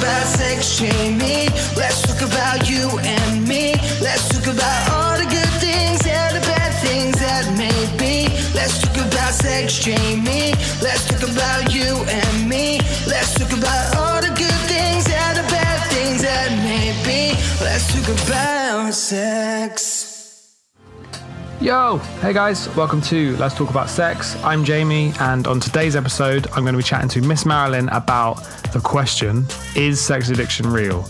about sex, Jamie. Let's talk about you and me. Let's talk about all the good things and the bad things that may be. Let's talk about sex, Jamie. Let's talk about you and me. Let's talk about all the good things and the bad things that may be. Let's talk about sex. Yo! Hey guys, welcome to Let's Talk About Sex. I'm Jamie, and on today's episode, I'm going to be chatting to Miss Marilyn about the question Is sex addiction real?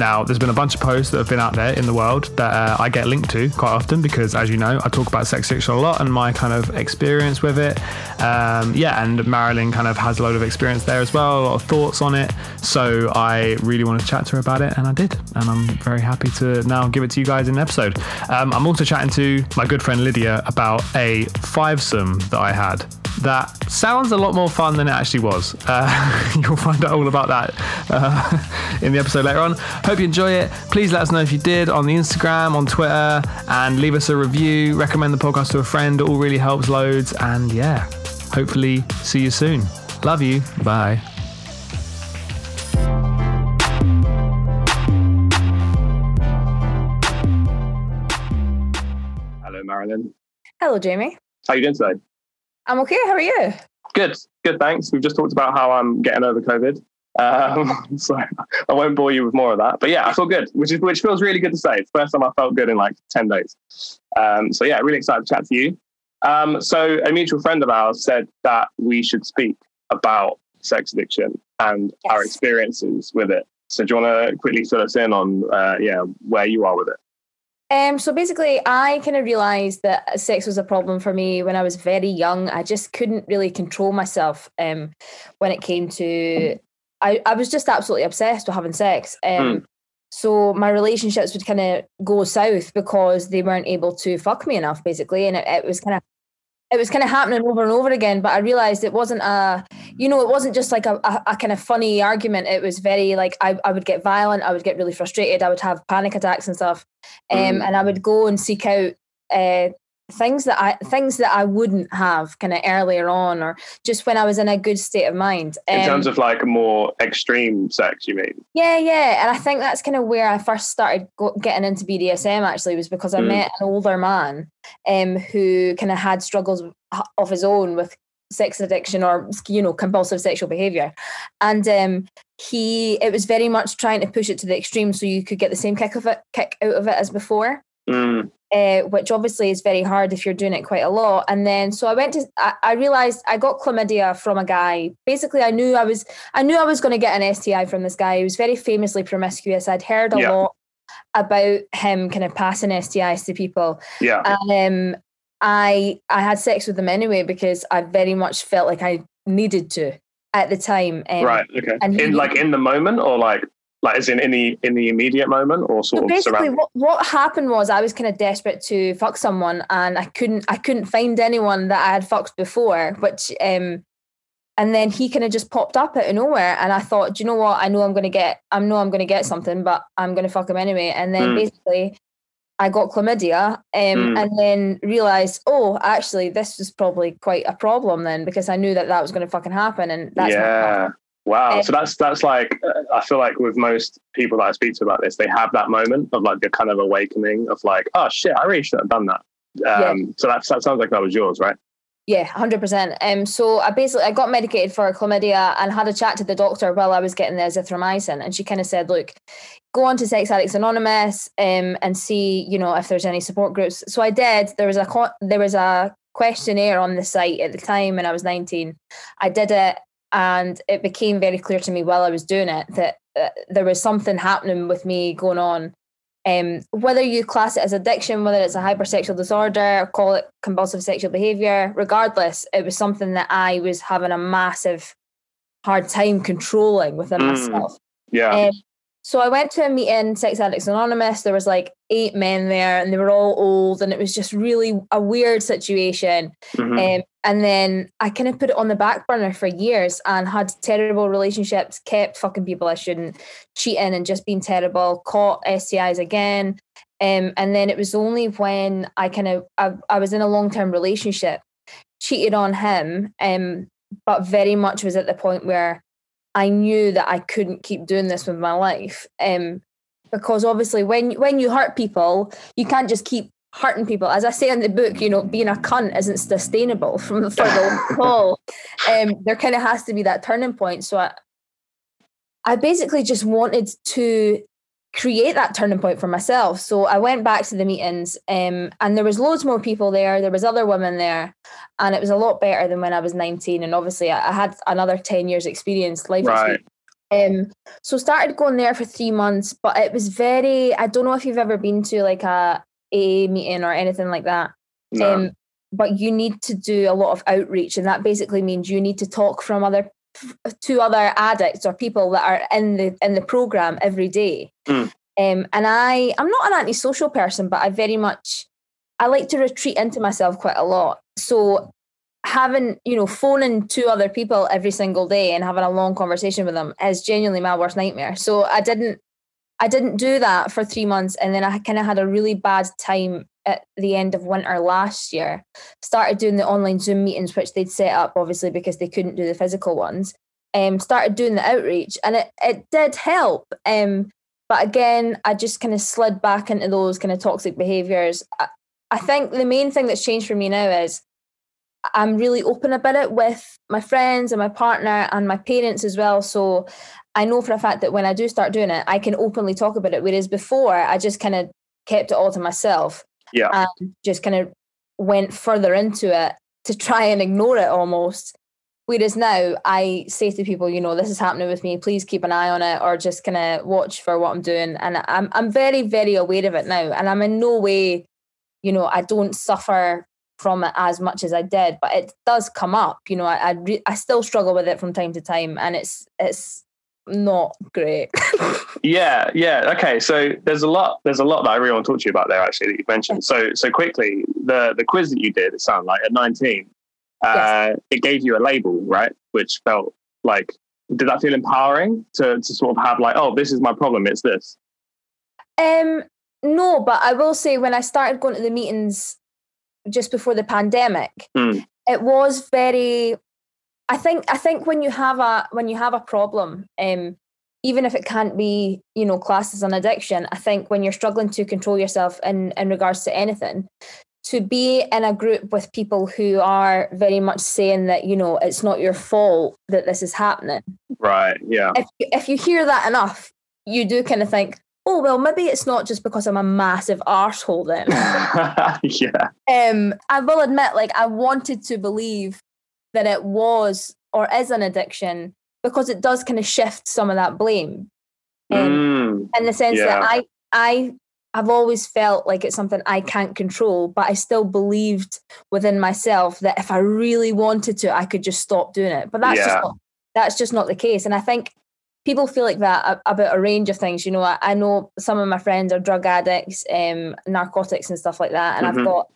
Now, there's been a bunch of posts that have been out there in the world that uh, I get linked to quite often because, as you know, I talk about sex addiction a lot and my kind of experience with it. Um, yeah, and Marilyn kind of has a load of experience there as well, a lot of thoughts on it. So I really wanted to chat to her about it, and I did. And I'm very happy to now give it to you guys in an episode. Um, I'm also chatting to my good friend Lydia about a fivesome that I had that sounds a lot more fun than it actually was. Uh, you'll find out all about that uh, in the episode later on. Hope you enjoy it. Please let us know if you did on the Instagram, on Twitter, and leave us a review. Recommend the podcast to a friend. It all really helps loads. And yeah, hopefully see you soon. Love you. Bye. Hello, Marilyn. Hello, Jamie. How are you doing today? I'm okay. How are you? Good, good. Thanks. We've just talked about how I'm getting over COVID, um, so I won't bore you with more of that. But yeah, I feel good, which is which feels really good to say. First time I felt good in like ten days. Um, so yeah, really excited to chat to you. Um, so a mutual friend of ours said that we should speak about sex addiction and Yes. our experiences with it. So do you want to quickly fill us in on uh, yeah where you are with it? Um, so basically, I kind of realized that sex was a problem for me when I was very young. I just couldn't really control myself um, when it came to. I, I was just absolutely obsessed with having sex. Um, So my relationships would kind of go south because they weren't able to fuck me enough, basically, and it, it was kind of. It was kind of happening over and over again, but I realized it wasn't a, you know, it wasn't just like a, a, a kind of funny argument. It was very like I, I would get violent, I would get really frustrated, I would have panic attacks and stuff um, Mm. and I would go and seek out uh, things that I things that I wouldn't have kind of earlier on, or just when I was in a good state of mind. In Um, terms of like more extreme sex, you mean? yeah, yeah, and I think that's kind of where I first started go- getting into BDSM. Actually, was because I Mm. met an older man um, who kind of had struggles of his own with sex addiction or you know compulsive sexual behavior, and um, he it was very much trying to push it to the extreme so you could get the same kick of it kick out of it as before Mm. uh, which obviously is very hard if you're doing it quite a lot. And then so I went to I, I realized I got chlamydia from a guy. Basically, I knew I was I knew I was going to get an STI from this guy. He was very famously promiscuous. I'd heard a Yeah. lot about him kind of passing STIs to people. Yeah. And um, I I had sex with him anyway because I very much felt like I needed to at the time. Um, right. Okay. and he- in like in the moment, or like like as in in the in the immediate moment, or sort So of basically, surrounding. what, what happened was I was kind of desperate to fuck someone, and I couldn't I couldn't find anyone that I had fucked before. Which um, and then he kind of just popped up out of nowhere, and I thought, Do you know what? I know I'm gonna get I know I'm gonna get something, but I'm gonna fuck him anyway. And then Mm. basically. I got chlamydia um, Mm. and then realized, oh, actually, this was probably quite a problem then because I knew that that was going to fucking happen. And that's yeah. Wow. So that's that's like uh, I feel like with most people that I speak to about this, they have that moment of like the kind of awakening of like, oh shit, I really should have done that. Um, So that that sounds like that was yours, right? Yeah, hundred percent. Um, so I basically I got medicated for chlamydia and had a chat to the doctor while I was getting the azithromycin, and she kind of said, "Look, go on to Sex Addicts Anonymous um, and see, you know, if there's any support groups." So I did. There was a there was a questionnaire on the site at the time when I was nineteen. I did it, and it became very clear to me while I was doing it that uh, there was something happening with me going on um, whether you class it as addiction, whether it's a hypersexual disorder, call it compulsive sexual behavior, regardless, it was something that I was having a massive hard time controlling within Mm. myself. Yeah. Um, so I went to a meeting, Sex Addicts Anonymous. There was like eight men there, and they were all old, and it was just really a weird situation. Mhm. Um, and then I kind of put it on the back burner for years and had terrible relationships, kept fucking people I shouldn't, cheating and just being terrible, caught STIs again. Um, and then it was only when I kind of I, I was in a long term relationship, cheated on him, um, but very much was at the point where I knew that I couldn't keep doing this with my life. Um, because obviously when when you hurt people, you can't just keep hurting people. As I say in the book, you know, being a cunt isn't sustainable from the for the whole. Um, there kind of has to be that turning point. So I, I basically just wanted to create that turning point for myself. So I went back to the meetings, um, and there was loads more people there. There was other women there, and it was a lot better than when I was 19. And obviously, I, I had another 10 years experience, life Right. experience. Um, so started going there for three months, but it was very. I don't know if you've ever been to like a AA meeting or anything like that. No. Um, but you need to do a lot of outreach, and that basically means you need to talk from other to other addicts or people that are in the in the program every day. Mm. Um, and I, I'm not an antisocial person, but I very much I like to retreat into myself quite a lot. So having you know phoning two other people every single day and having a long conversation with them is genuinely my worst nightmare. So I didn't I didn't do that for three months, and then I kind of had a really bad time at the end of winter last year. Started doing the online Zoom meetings, which they'd set up obviously because they couldn't do the physical ones. Um, started doing the outreach, and it it did help. Um, but again, I just kind of slid back into those kind of toxic behaviors. I, I think the main thing that's changed for me now is I'm really open about it with my friends and my partner and my parents as well. So I know for a fact that when I do start doing it, I can openly talk about it. Whereas before, I just kind of kept it all to myself Yeah. and just kind of went further into it to try and ignore it almost. Whereas now I say to people, you know, this is happening with me. Please keep an eye on it, or just kind of watch for what I'm doing. And I'm I'm very very aware of it now, and I'm in no way, you know, I don't suffer from it as much as I did, but it does come up. You know, I I, re- I still struggle with it from time to time, and it's it's not great. Yeah, yeah. Okay, so there's a lot. There's a lot that I really want to talk to you about there. Actually, that you mentioned. So, so quickly, the the quiz that you did, it sounded like at 19, uh, it gave you a label, right? Which felt like, did that feel empowering to to sort of have like, oh, this is my problem. It's this. Um, no, but I will say when I started going to the meetings just before the pandemic, Mm. it was very. I think I think when you have a when you have a problem, um, even if it can't be you know classed as an addiction, I think when you're struggling to control yourself in in regards to anything, to be in a group with people who are very much saying that you know it's not your fault that this is happening Right. Yeah. if you, if you hear that enough, you do kind of think, oh well, maybe it's not just because I'm a massive arsehole then. yeah. um, I will admit, like I wanted to believe that it was or is an addiction because it does kind of shift some of that blame. Um, Mm. in the sense that Yeah. I I have always felt like it's something I can't control, but I still believed within myself that if I really wanted to, I could just stop doing it. But that's Yeah. just not, that's just not the case. And I think people feel like that about a range of things. You know, I, I know some of my friends are drug addicts, um, narcotics and stuff like that, and Mhm. I've got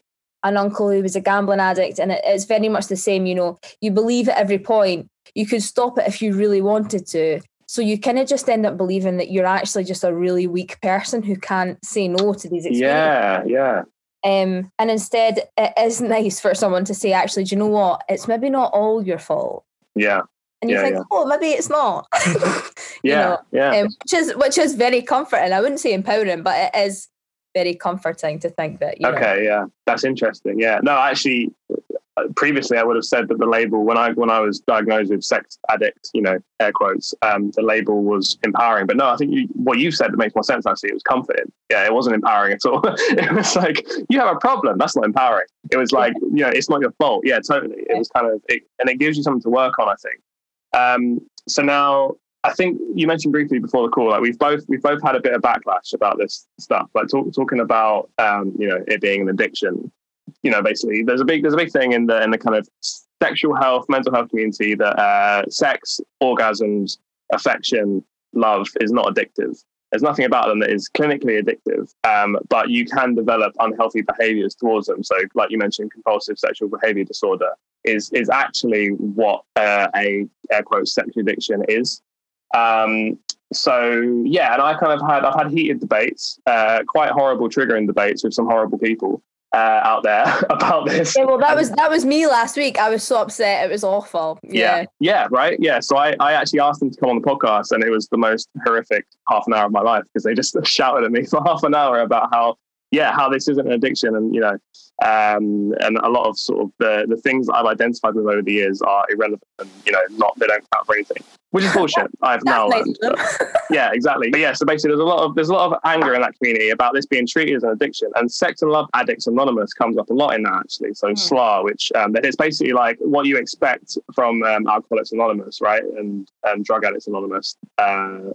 an uncle who was a gambling addict, and it, it's very much the same. You know, you believe at every point. You could stop it if you really wanted to. So you kind of just end up believing that you're actually just a really weak person who can't say no to these experiences. Yeah. Yeah. Um, and instead, it is nice for someone to say, actually, do you know what? It's maybe not all your fault. Yeah. And you Yeah, think, yeah. oh, maybe it's not. You Yeah. know, yeah. um, which is which is very comforting. I wouldn't say empowering, but it is very comforting to think that. You know, Okay, yeah, that's interesting. Yeah, no, actually, uh, previously I would have said that the label when I when I was diagnosed with sex addict, you know, air quotes, um, the label was empowering. But no, I think you, what you've said that makes more sense. Actually, it was comforting. Yeah, it wasn't empowering at all. it was like you have a problem. That's not empowering. It was like you know, it's not your fault. Yeah, totally. It was kind of, it, and it gives you something to work on. I think. Um, so now I think you mentioned briefly before the call, like we've both we've both had a bit of backlash about this stuff, like talk, talking about um, you know it being an addiction. You know, basically, there's a big there's a big thing in the in the kind of sexual health, mental health community that uh, sex, orgasms, affection, love is not addictive. There's nothing about them that is clinically addictive, um, but you can develop unhealthy behaviors towards them. So, like you mentioned, compulsive sexual behavior disorder is is actually what uh, a air quotes sexual addiction is. Um, so yeah, and I kind of had I've had heated debates, uh, quite horrible triggering debates with some horrible people. Uh, out there about this. Yeah, well, that was that was me last week. I was so upset; it was awful. Yeah. Yeah, yeah, right. Yeah. So I, I actually asked them to come on the podcast, and it was the most horrific half an hour of my life because they just shouted at me for half an hour about how, yeah, how this isn't an addiction, and you know, um, and a lot of sort of the the things I've identified with over the years are irrelevant, and you know, not they don't count for anything, which is bullshit. I've now learned. yeah, exactly. But yeah, so basically, there's a lot of there's a lot of anger in that community about this being treated as an addiction, and Sex and Love Addicts Anonymous comes up a lot in that actually. So SLA, which um, it's basically like what you expect from um, Alcoholics Anonymous, right, and um, Drug Addicts Anonymous. Uh,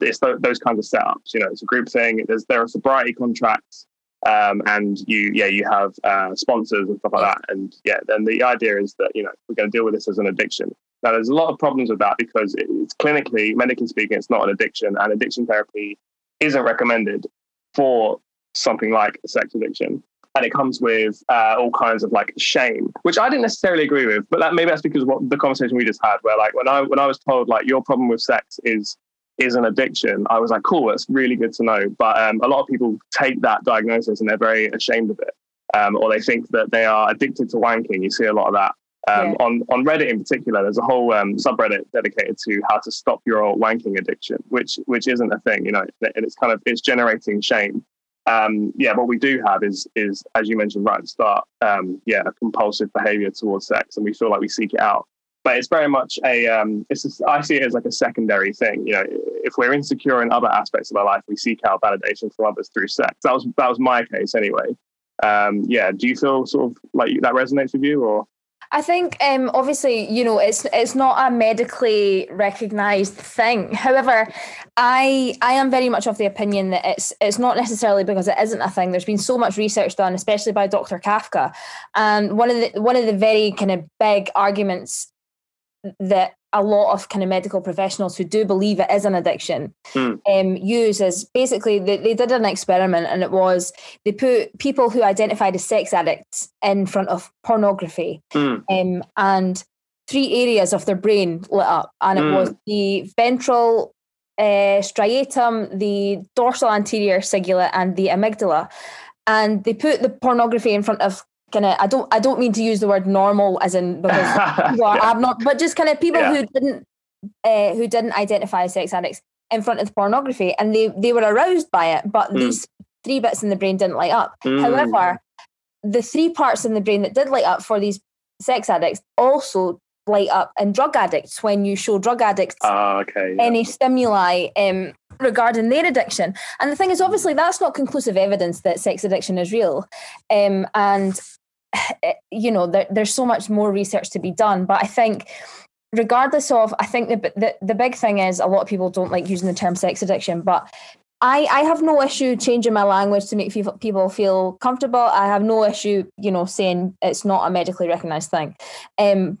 it's th- those kinds of setups. You know, it's a group thing. There's there are sobriety contracts. Um, and you, yeah, you have uh, sponsors and stuff like that, and yeah, then the idea is that you know we're going to deal with this as an addiction. Now, there's a lot of problems with that because it's clinically, medically speaking, it's not an addiction, and addiction therapy isn't recommended for something like sex addiction. And it comes with uh, all kinds of like shame, which I didn't necessarily agree with, but that maybe that's because what the conversation we just had, where like when I when I was told like your problem with sex is is an addiction, I was like, cool, that's really good to know. But um, a lot of people take that diagnosis and they're very ashamed of it, um, or they think that they are addicted to wanking. You see a lot of that um, Yeah. on on Reddit in particular. There's a whole um, subreddit dedicated to how to stop your wanking addiction, which which isn't a thing, you know, and it's kind of it's generating shame. Um, yeah, what we do have is is as you mentioned right at the start, um, yeah, a compulsive behavior towards sex, and we feel like we seek it out. But it's very much a um, it's a, I see it as like a secondary thing. You know, if we're insecure in other aspects of our life, we seek out validation from others through sex. That was that was my case anyway. Um, yeah, do you feel sort of like that resonates with you, or I think um, obviously, you know, it's it's not a medically recognised thing. However, I I am very much of the opinion that it's it's not necessarily because it isn't a thing. There's been so much research done, especially by Dr. Kafka, and one of the one of the very kind of big arguments that a lot of kind of medical professionals who do believe it is an addiction Hmm. um, use is basically they, they did an experiment and it was they put people who identified as sex addicts in front of pornography Hmm. um, and three areas of their brain lit up and it Mm. was the ventral uh, striatum the dorsal anterior cingulate and the amygdala and they put the pornography in front of kind of I don't I don't mean to use the word normal as in because people are Yeah. abnormal, but just kind of people Yeah. who didn't uh, who didn't identify as sex addicts in front of the pornography, and they they were aroused by it, but Mm. these three bits in the brain didn't light up. Mm. However, the three parts in the brain that did light up for these sex addicts also light up in drug addicts when you show drug addicts Ah, okay. yeah. any stimuli um, regarding their addiction. And the thing is, obviously, that's not conclusive evidence that sex addiction is real. Um, and, eh, you know, there, there's so much more research to be done. But I think, regardless of, I think the, the, the big thing is a lot of people don't like using the term sex addiction, but I, I have no issue changing my language to make people people feel comfortable. I have no issue, you know, saying it's not a medically recognized thing. Um,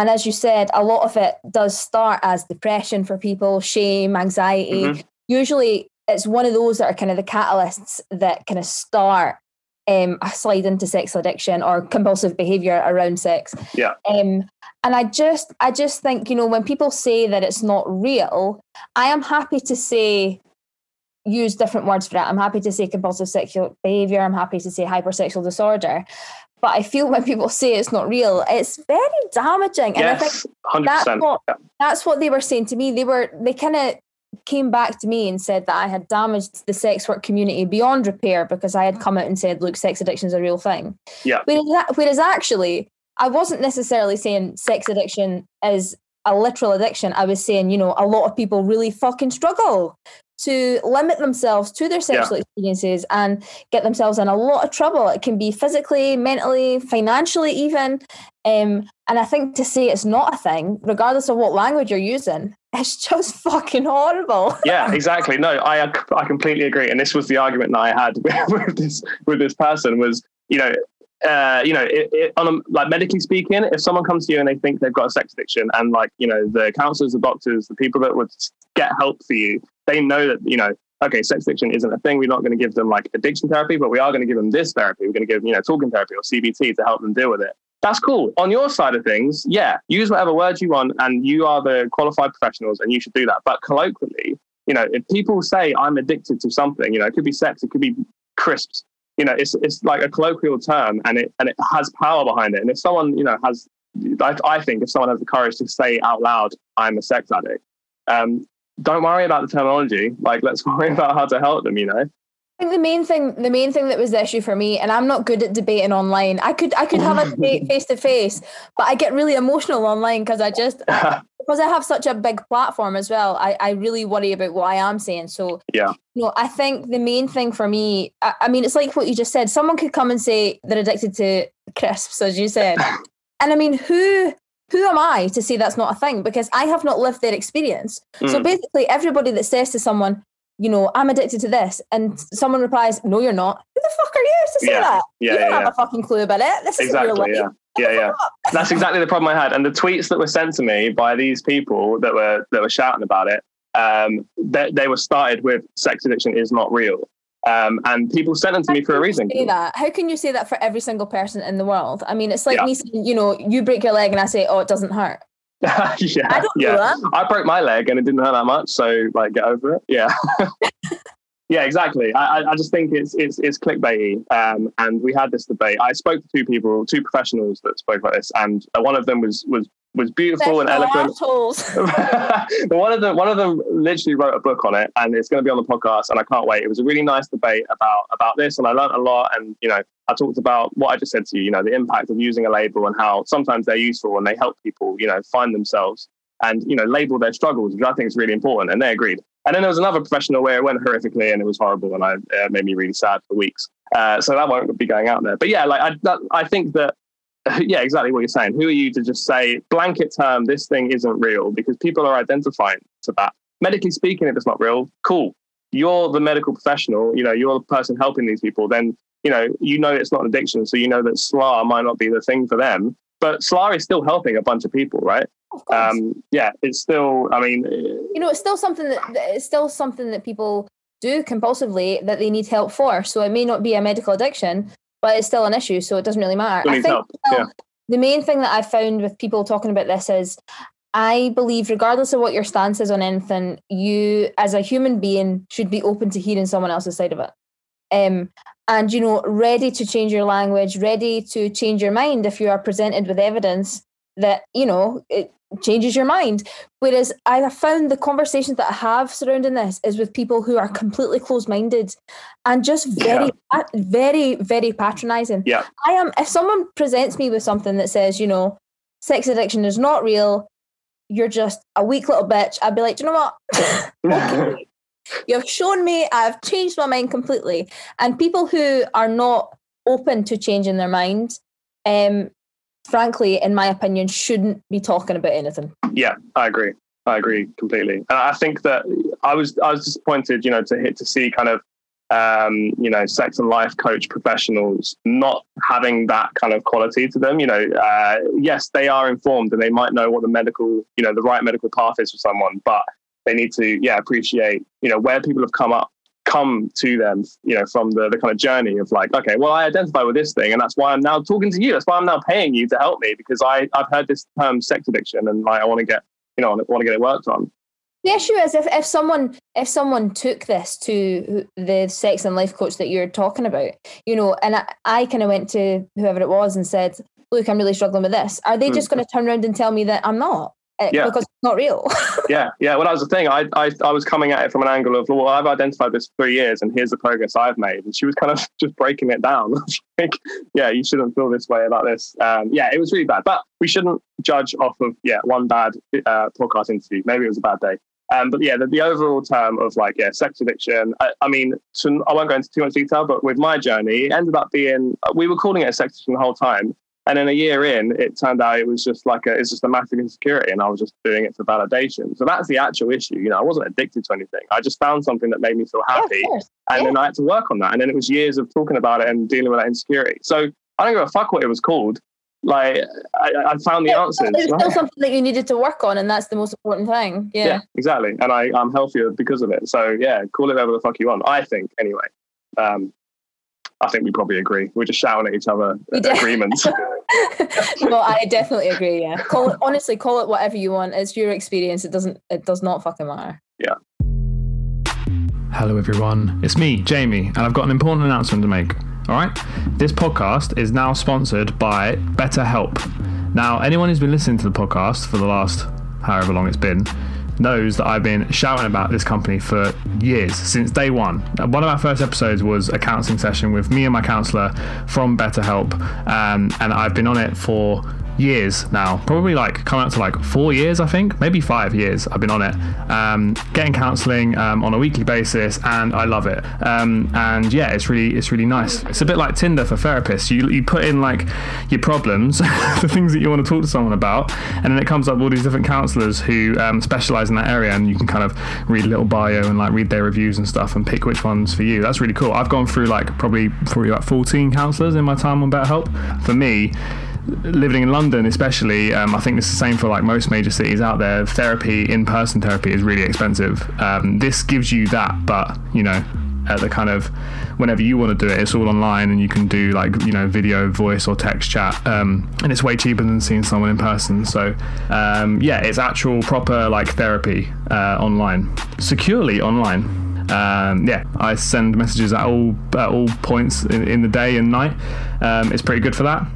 and as you said, a lot of it does start as depression for people, shame, anxiety. Mhm. Usually it's one of those that are kind of the catalysts that kind of start um, a slide into sex addiction or compulsive behavior around sex. Yeah. Um, and I just, I just think, you know, when people say that it's not real, I am happy to say, use different words for it. I'm happy to say compulsive sexual behavior. I'm happy to say hypersexual disorder. But I feel when people say it's not real, it's very damaging. And I think yes, that's what that's what they were saying to me. They were they kind of came back to me and said that I had damaged the sex work community beyond repair because I had come out and said, look, sex addiction is a real thing. Yeah. Whereas, whereas actually, I wasn't necessarily saying sex addiction is a literal addiction. I was saying, you know, a lot of people really fucking struggle to limit themselves to their sexual experiences and get themselves in a lot of trouble. It can be physically, mentally, financially, even. Um, and I think to say it's not a thing, regardless of what language you're using, it's just fucking horrible. yeah, exactly. No, I I completely agree. And this was the argument that I had with, with this with this person was, you know, uh, you know, it, it, on a, like medically speaking, if someone comes to you and they think they've got a sex addiction, and like you know, the counselors, the doctors, the people that would get help for you, they know that you know, okay, sex addiction isn't a thing. We're not going to give them like addiction therapy, but we are going to give them this therapy. We're going to give you know talking therapy or CBT to help them deal with it. That's cool. On your side of things, yeah, use whatever words you want, and you are the qualified professionals, and you should do that. But colloquially, you know, if people say I'm addicted to something, you know, it could be sex, it could be crisps, you know, it's it's like a colloquial term, and it and it has power behind it. And if someone, you know, has, I, I think if someone has the courage to say out loud, "I'm a sex addict," um, don't worry about the terminology. Like, let's worry about how to help them. You know. I think the main thing, the main thing that was the issue for me, and I'm not good at debating online. I could, I could have a debate face to face, but I get really emotional online because I just, because I have such a big platform as well. I, I really worry about what I am saying. So yeah, you know, I think the main thing for me, I, I mean, it's like what you just said. Someone could come and say they're addicted to crisps, as you said, and I mean, who who am I to say that's not a thing? Because I have not lived their experience. Mm. So basically, everybody that says to someone, you know, I'm addicted to this, and someone replies, No, you're not. Who the fuck are you to say yeah. that? Yeah, you don't yeah, have a fucking clue about it. This exactly, is yeah. Yeah, yeah. That's exactly the problem I had. And the tweets that were sent to me by these people that were that were shouting about it, um, they, they were started with sex addiction is not real. Um, and people sent them to How me for a reason. Say that? How can you say that for every single person in the world? I mean, it's like yeah. me saying, you know, you break your leg and I say, oh, it doesn't hurt. yeah, I don't yeah. I broke my leg and it didn't hurt that much, so like get over it. Yeah. yeah, exactly. I, I just think it's it's it's clickbaity. Um, and we had this debate. I spoke to two people, two professionals that spoke about this, and one of them was was was beautiful and eloquent. one of them, one of them, literally wrote a book on it, and it's going to be on the podcast. And I can't wait. It was a really nice debate about about this, and I learned a lot. And you know, I talked about what I just said to you. You know, the impact of using a label and how sometimes they're useful and they help people. You know, find themselves and you know label their struggles, which I think is really important. And they agreed. And then there was another professional where it went horrifically and it was horrible, and I uh, made me really sad for weeks. Uh, so that won't be going out there. But yeah, like I, that, I think that yeah, exactly what you're saying. Who are you to just say blanket term this thing isn't real because people are identifying to that. Medically speaking, if it's not real, cool. You're the medical professional. You know, you're the person helping these people. Then you know, you know it's not an addiction, so you know that SLAR might not be the thing for them. But SLAR is still helping a bunch of people, right? Um, yeah, it's still. I mean, you know, it's still something that it's still something that people do compulsively that they need help for. So it may not be a medical addiction, but it's still an issue, so it doesn't really matter. I think yeah. the main thing that I found with people talking about this is I believe, regardless of what your stance is on anything, you as a human being should be open to hearing someone else's side of it. Um, and you know, ready to change your language, ready to change your mind if you are presented with evidence that you know it changes your mind. Whereas I have found the conversations that I have surrounding this is with people who are completely closed-minded and just very, yeah. very, very patronizing. Yeah, I am. If someone presents me with something that says, you know, sex addiction is not real, you're just a weak little bitch. I'd be like, do you know what? okay. You've shown me I've changed my mind completely. And people who are not open to changing their mind, um, frankly, in my opinion, shouldn't be talking about anything. Yeah, I agree. I agree completely. And I think that I was I was disappointed, you know, to hit to see kind of um, you know, sex and life coach professionals not having that kind of quality to them. You know, uh, yes, they are informed and they might know what the medical, you know, the right medical path is for someone, but they need to, yeah, appreciate, you know, where people have come up come to them, you know, from the, the kind of journey of like, okay, well, I identify with this thing, and that's why I'm now talking to you. That's why I'm now paying you to help me because I I've heard this term sex addiction, and like I want to get, you know, I want to get it worked on. The issue is if, if someone if someone took this to the sex and life coach that you're talking about, you know, and I, I kind of went to whoever it was and said, "Look, I'm really struggling with this." Are they mm. just going to turn around and tell me that I'm not? Uh, yeah. because it's not real. yeah, yeah. Well, that was the thing. I, I, I was coming at it from an angle of, well, I've identified this for three years, and here's the progress I've made. And she was kind of just breaking it down. like, yeah, you shouldn't feel this way about this. Um, yeah, it was really bad. But we shouldn't judge off of yeah one bad uh, podcast interview. Maybe it was a bad day. Um, but yeah, the, the, overall term of like yeah, sex addiction. I, I mean, to, I won't go into too much detail, but with my journey, it ended up being we were calling it a sex addiction the whole time, and then a year in, it turned out it was just like a, it's just a massive insecurity, and I was just doing it for validation. So that's the actual issue. You know, I wasn't addicted to anything. I just found something that made me feel happy, yeah, and yeah. then I had to work on that. And then it was years of talking about it and dealing with that insecurity. So I don't give a fuck what it was called. Like I, I found the yeah, answers. It's still something that you needed to work on, and that's the most important thing. Yeah, yeah exactly. And I, I'm healthier because of it. So yeah, call it whatever the fuck you want. I think anyway. Um, I think we probably agree. We're just shouting at each other agreements. no, I definitely agree. Yeah, call it honestly. Call it whatever you want. It's your experience. It doesn't. It does not fucking matter. Yeah. Hello, everyone. It's me, Jamie, and I've got an important announcement to make. All right. This podcast is now sponsored by BetterHelp. Now, anyone who's been listening to the podcast for the last however long it's been knows that I've been shouting about this company for years, since day one. One of our first episodes was a counselling session with me and my counsellor from BetterHelp, um, and I've been on it for years now, probably like coming up to like four years, I think, maybe five years. I've been on it, um, getting counselling um, on a weekly basis, and I love it. Um, and yeah, it's really it's really nice. It's a bit like Tinder for therapists. You you put in like your problems, the things that you want to talk to someone about, and then it comes up with all these different counsellors who um, specialise in that area, and you can kind of read a little bio and like read their reviews and stuff, and pick which ones for you. That's really cool. I've gone through like probably probably like 14 counsellors in my time on BetterHelp. For me, living in London, especially, um, I think it's the same for like most major cities out there. Therapy, in-person therapy, is really expensive. Um, this gives you that, but you know, at the kind of whenever you want to do it, it's all online, and you can do like you know video, voice, or text chat, um, and it's way cheaper than seeing someone in person. So um, yeah, it's actual proper like therapy uh, online, securely online. Um, yeah, I send messages at all at all points in, in the day and night. Um, it's pretty good for that.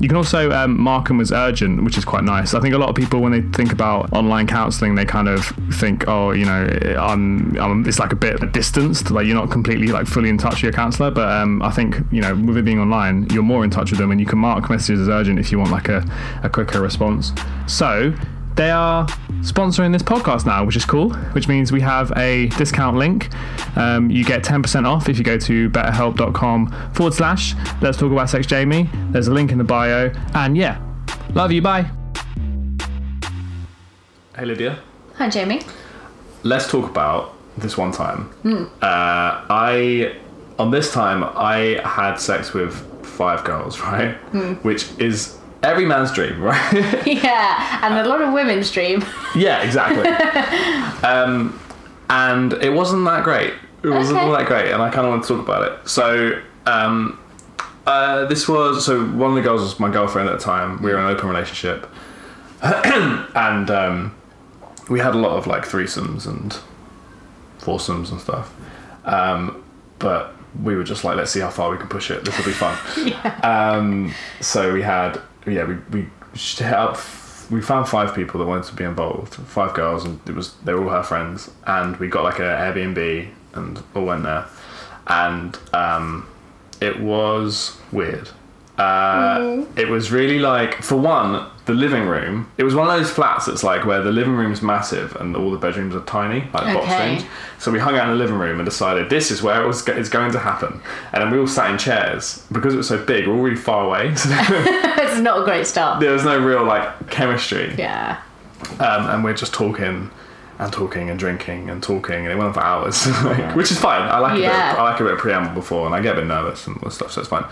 You can also um, mark them as urgent, which is quite nice. I think a lot of people, when they think about online counselling, they kind of think, oh, you know, I'm, I'm, it's like a bit distanced, like you're not completely like fully in touch with your counsellor. But um, I think you know, with it being online, you're more in touch with them, and you can mark messages as urgent if you want like a, a quicker response. So they are sponsoring this podcast now, which is cool, which means we have a discount link. Um, you get 10% off if you go to betterhelp.com forward slash let's talk about sex Jamie. There's a link in the bio. And yeah, love you. Bye. Hey, Lydia. Hi, Jamie. Let's talk about this one time. Uh, I, on this time, I had sex with five girls, right? Which is every man's dream, right? Yeah, and a lot of women's dream. Yeah, exactly. um, and it wasn't that great. It wasn't Okay. all that great, and I kind of want to talk about it. So, um, uh, this was so one of the girls was my girlfriend at the time. We were in an open relationship, and um, we had a lot of like threesomes and foursomes and stuff. Um, but we were just like, let's see how far we can push it. This will be fun. Um, so we had, yeah, we we up. We found five people that wanted to be involved. Five girls, and it was they were all her friends. And we got like an Airbnb and all went there, and um, it was weird. Uh, It was really like, for one, the living room. It was one of those flats that's like where the living room's massive and all the bedrooms are tiny, like box Okay. rooms. So we hung out in the living room and decided this is where it was it's going to happen. And then we all sat in chairs because it was so big. We're all really far away, so it's not a great start. there was no real like chemistry. Yeah. Um, and we're just talking and talking and drinking and talking, and it went on for hours, like, which is fine. I like a bit. Of, I like a bit of preamble before, and I get a bit nervous and all this stuff, so it's fine.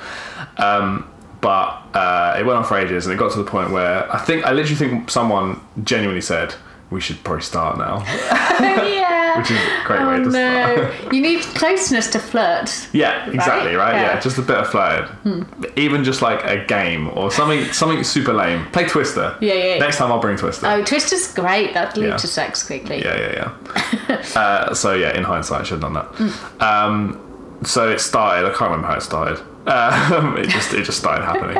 Um, but uh, it went on for ages, and it got to the point where I think I literally think someone genuinely said we should probably start now, yeah. which is a great Oh way to start. no! you need closeness to flirt. Yeah, exactly, right? Yeah. Yeah. Hmm. just a bit of flirting. Even just like a game or something something super lame. Play Twister. Yeah, yeah, yeah. Next time I'll bring Twister. Oh, Twister's great. That'd lead Yeah. to sex quickly. Yeah, yeah, yeah. uh, so yeah, in hindsight, I should have done that. Hmm. Um, so it started. I can't remember how it started. Um, it just it just started happening,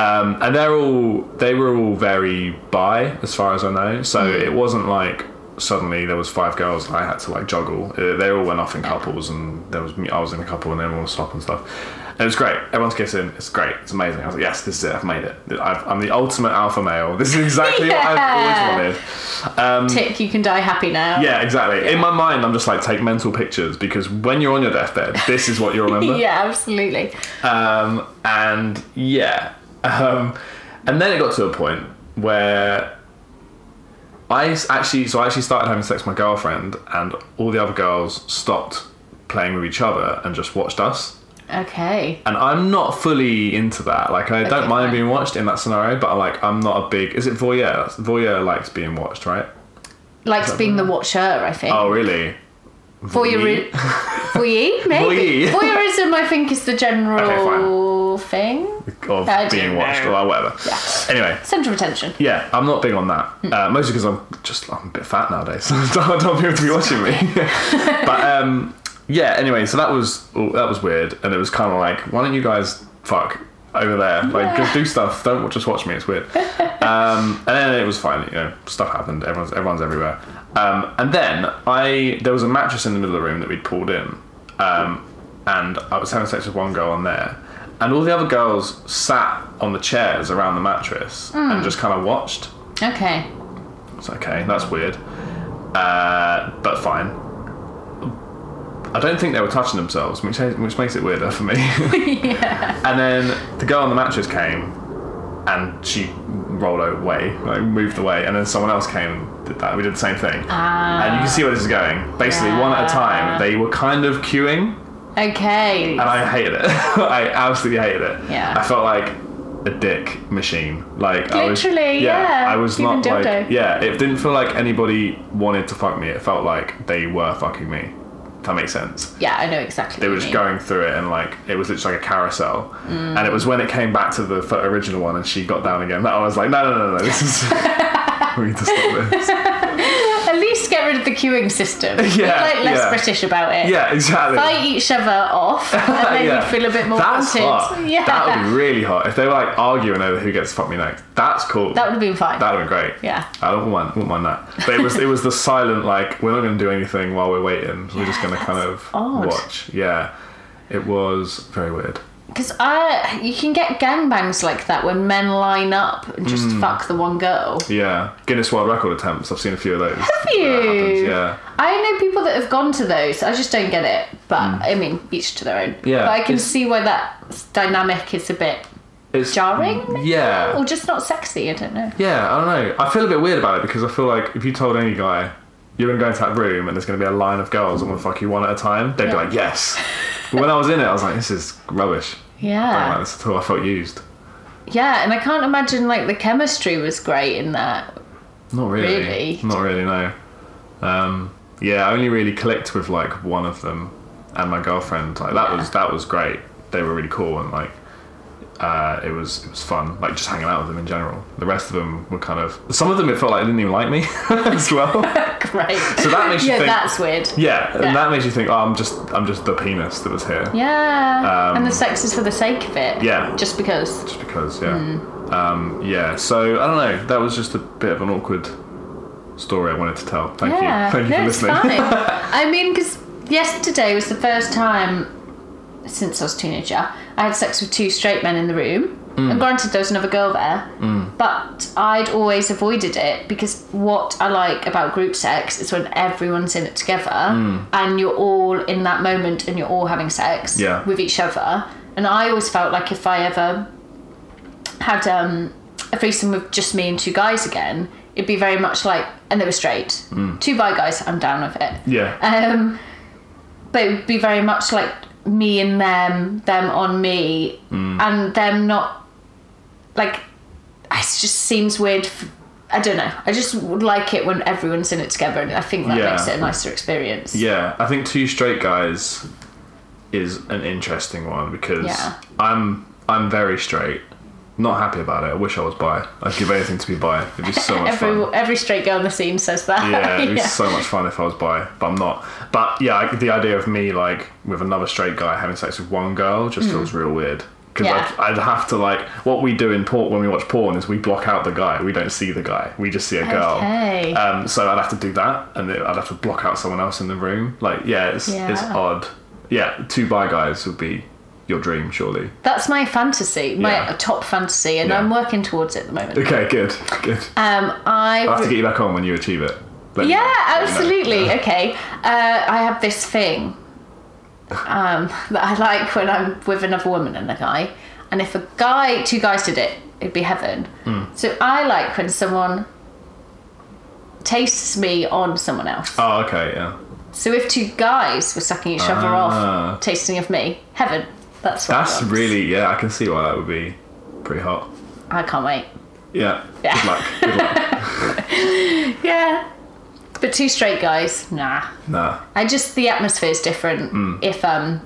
um, and they're all they were all very bi as far as I know. So Hmm. it wasn't like suddenly there was five girls and I had to like juggle. Uh, They all went off in couples, and there was. I was in a couple, and then all stop and stuff. And it was great. Everyone's kissing. It's great. It's amazing. I was like, yes, this is it. I've made it. I've, I'm the ultimate alpha male. This is exactly what I've always wanted. Um, Tick, you can die happy now. yeah, exactly. In my mind, I'm just like take mental pictures because when you're on your deathbed, this is what you'll remember. yeah, absolutely. Um, and yeah, um, and then it got to a point where I actually, so I actually started having sex with my girlfriend, and all the other girls stopped playing with each other and just watched us. Okay. And I'm not fully into that. Like, I don't mind fine. being watched in that scenario, but like, I'm not a big. Is it voyeur? Voyeur likes being watched, right? Likes being the watcher, I think. Oh, really? Voyeur- Voyeur, maybe. Voyeur. Voyeurism, I think, is the general thing. Of I being watched know. or whatever. Yeah. Anyway, Centre of attention. yeah, I'm not big on that. Hmm. Uh, mostly because I'm just I'm a bit fat nowadays. So I don't want people to be watching me. but um, yeah. Anyway, so that was that was weird, and it was kind of like, why don't you guys fuck over there? Like, just do stuff. Don't just watch me. It's weird. um, and then it was fine. You know, stuff happened. Everyone's everyone's everywhere. Um, and then I there was a mattress in the middle of the room that we'd pulled in, um, and I was having sex with one girl on there. And all the other girls sat on the chairs around the mattress and just kind of watched. Okay. It's okay, that's weird. Uh, but fine. I don't think they were touching themselves, which, which makes it weirder for me. And then the girl on the mattress came and she rolled away, like moved away, and then someone else came and did that. We did the same thing. and you can ah. see where this is going. Basically, one at a time, they were kind of queuing, Okay. and I hated it. I absolutely hated it. Yeah. I felt like a dick machine. Like I was, Literally, yeah. I was Human not like dildo. yeah. It didn't feel like anybody wanted to fuck me. It felt like they were fucking me. That makes sense. yeah, I know exactly. They were just mean. going through it and like it was literally like a carousel. Mm. And it was when it came back to the original one and she got down again that I was like, no, no, no, no, this is. we need to stop this. At least get rid of the queuing system. Yeah, like less yeah. British about it. Yeah, exactly. Fight each other off, and then Yeah. you feel a bit more That's wanted. hot. Yeah. That would be really hot if they were like arguing over who gets to fuck me next. That's cool. That would have been fine. That would have been great. Yeah. I don't mind, wouldn't mind that. But it was it was the silent like we're not going to do anything while we're waiting. We're just going to kind of odd. watch. Yeah, it was very weird. Because I, you can get gangbangs like that when men line up and just Hmm. fuck the one girl. Yeah, Guinness World Record attempts. I've seen a few of those. Have you? yeah. I know people that have gone to those. I just don't get it. But I mean, each to their own. Yeah, But I can see why that dynamic is a bit It's jarring. maybe? Yeah. Or just not sexy. I don't know. Yeah, I don't know. I feel a bit weird about it because I feel like if you told any guy you're going to go into that room and there's going to be a line of girls and to fuck you one at a time, they'd be like, yes. But when I was in it, I was like, this is rubbish. I don't like Yeah. this at all. I felt used. Yeah, and I can't imagine like the chemistry was great in that. Not really. Really? Not really, no. Um, yeah, I only really clicked with like one of them and my girlfriend. Like that Yeah. was that was great. They were really cool and like uh, it was it was fun. Like just hanging out with them in general. The rest of them were kind of some of them it felt like they didn't even like me as well. Great. So that makes you yeah, think- that's weird. Yeah, Yeah. and that makes you think, oh, I'm just I'm just the penis that was here. Yeah. and the sex is for the sake of it. Um, Yeah. Just because. Just because, yeah. Hmm. Um, yeah. So I don't know. That was just a bit of an awkward story I wanted to tell. Thank yeah. you. Thank you no, for it's listening. fine. I mean, because yesterday was the first time since I was a teenager I had sex with two straight men in the room. Mm. And granted, there was another girl there, but I'd always avoided it because what I like about group sex is when everyone's in it together and you're all in that moment and you're all having sex Mm. Yeah. with each other. And I always felt like if I ever had um, a threesome with just me and two guys again, it'd be very much like, and they were straight. Two bi guys, I'm down with it. yeah. Um, but it would be very much like me and them, them on me, Mm. and them not like. It just seems weird. f- I don't know. I just would like it when everyone's in it together, and I think that Yeah. makes it a nicer experience. Yeah, I think two straight guys is an interesting one because Yeah. I'm I'm very straight. Not happy about it. I wish I was bi. I'd give anything to be bi. It'd be so much Every fun. every straight girl in the scene says that. Yeah, it'd be so much fun if I was bi, but I'm not. But yeah, I- the idea of me like with another straight guy having sex with one girl just feels real weird. Because Mm. Yeah. I'd, I'd have to like what we do in porn when we watch porn is we block out the guy. We don't see the guy. We just see a girl. Okay. Um, so I'd have to do that, and I'd have to block out someone else in the room. Like, yeah, it's it's odd. Yeah, two bi guys would be your dream, surely. That's my fantasy, my Yeah. top fantasy, and Yeah. I'm working towards it at the moment. Okay, good, good. Um, I I'll have to get you back on when you achieve it. Let Yeah, know. Let me know. absolutely. Okay. Uh, I have this thing um, that I like when I'm with another woman and a guy. And if a guy, two guys did it, it'd be heaven. Hmm. So I like when someone tastes me on someone else. Oh, okay, yeah. So if two guys were sucking each other Ah. off, tasting of me, heaven. That's what That's really yeah. I can see why that would be pretty hot. I can't wait. Yeah. Yeah. Good luck. Good luck. Yeah. But two straight guys, nah. nah. I just the atmosphere is different. Hmm. If um,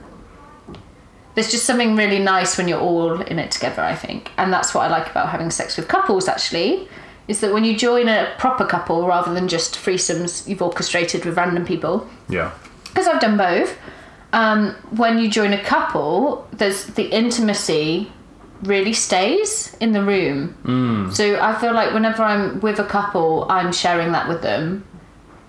there's just something really nice when you're all in it together. I think, and that's what I like about having sex with couples. Actually, is that when you join a proper couple rather than just threesomes you've orchestrated with random people. Yeah. Because I've done both. Um, when you join a couple, there's the intimacy really stays in the room. So I feel like whenever I'm with a couple, I'm sharing that with them,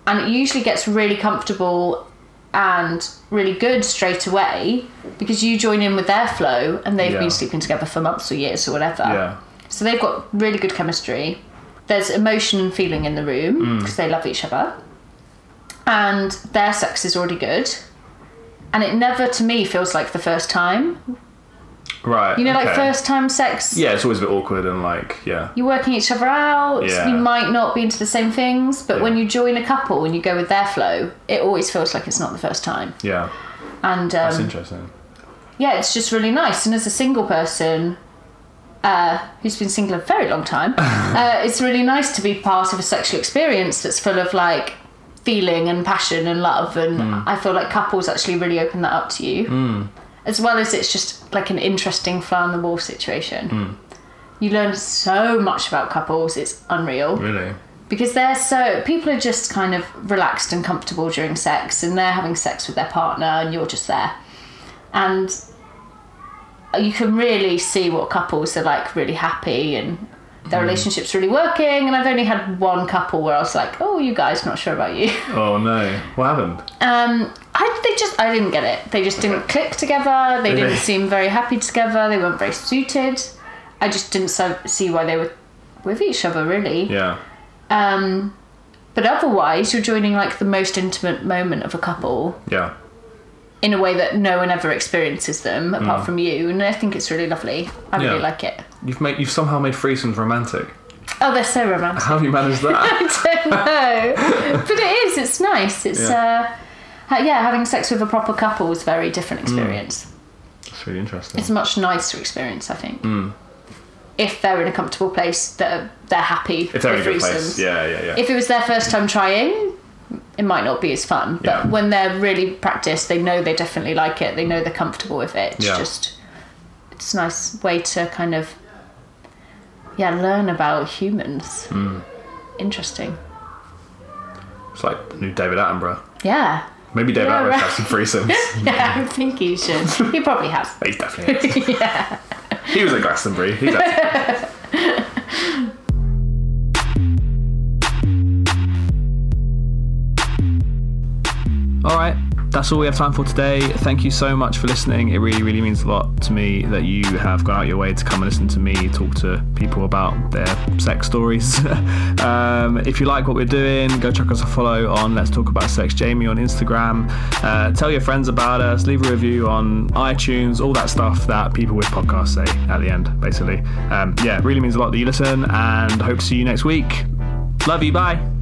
and it usually gets really comfortable and really good straight away because you join in with their flow and they've Yeah. been sleeping together for months or years or whatever. Yeah. So they've got really good chemistry. There's emotion and feeling in the room because they love each other. And their sex is already good. And it never, to me, feels like the first time. Right. You know, like first time sex, Yeah, it's always a bit awkward and like, yeah. you're working each other out. Yeah. You might not be into the same things, but when you join a couple and you go with their flow, it always feels like it's not the first time. Yeah. And That's um, interesting. yeah, it's just really nice. And as a single person uh, who's been single a very long time, uh, it's really nice to be part of a sexual experience that's full of like feeling and passion and love. And hmm. I feel like couples actually really open that up to you, hmm. as well as it's just like an interesting fly on the wall situation. Hmm. You learn so much about couples; it's unreal Really? because they're so people are just kind of relaxed and comfortable during sex and they're having sex with their partner and you're just there and you can really see what couples are like really happy and their relationship's really working and i've only had one couple where i was like oh you guys not sure about you Oh no. What happened? um I, they just i didn't get it they just didn't click together they Really? didn't seem very happy together they weren't very suited i just didn't so, see why they were with each other really Yeah. um, but otherwise, you're joining like the most intimate moment of a couple Yeah. In a way that no one ever experiences them apart from you, and I think it's really lovely. I Mm. Yeah. really like it. You've made you've somehow made threesomes romantic. Oh, they're so romantic. How have you managed that? I don't know, but it is. It's nice. It's Yeah. uh, yeah, having sex with a proper couple is a very different Mm. experience. It's really interesting. It's a much nicer experience, I think. Mm. If they're in a comfortable place, that they're happy. If they're in a good place. Yeah, yeah, yeah. if it was their first time trying, it might not be as fun. But Yeah. when they're really practiced, they know they definitely like it. They know they're comfortable with it. It's Yeah. just it's a nice way to kind of yeah learn about humans. Hmm. Interesting. it's like the new David Attenborough. Yeah. Maybe David Yeah, Attenborough right. has some threesomes. Yeah, I think he should. He probably has. He's definitely is. yeah. He was at Glastonbury. He does. All right, that's all we have time for today. Thank you so much for listening. It really, really means a lot to me that you have gone out your way to come and listen to me talk to people about their sex stories. um, if you like what we're doing, go check us a follow on Let's Talk About Sex Jamie on Instagram. Uh, tell your friends about us. Leave a review on iTunes. All that stuff that people with podcasts say at the end, basically. Um, yeah, it really means a lot that you listen, and hope to see you next week. Love you. Bye.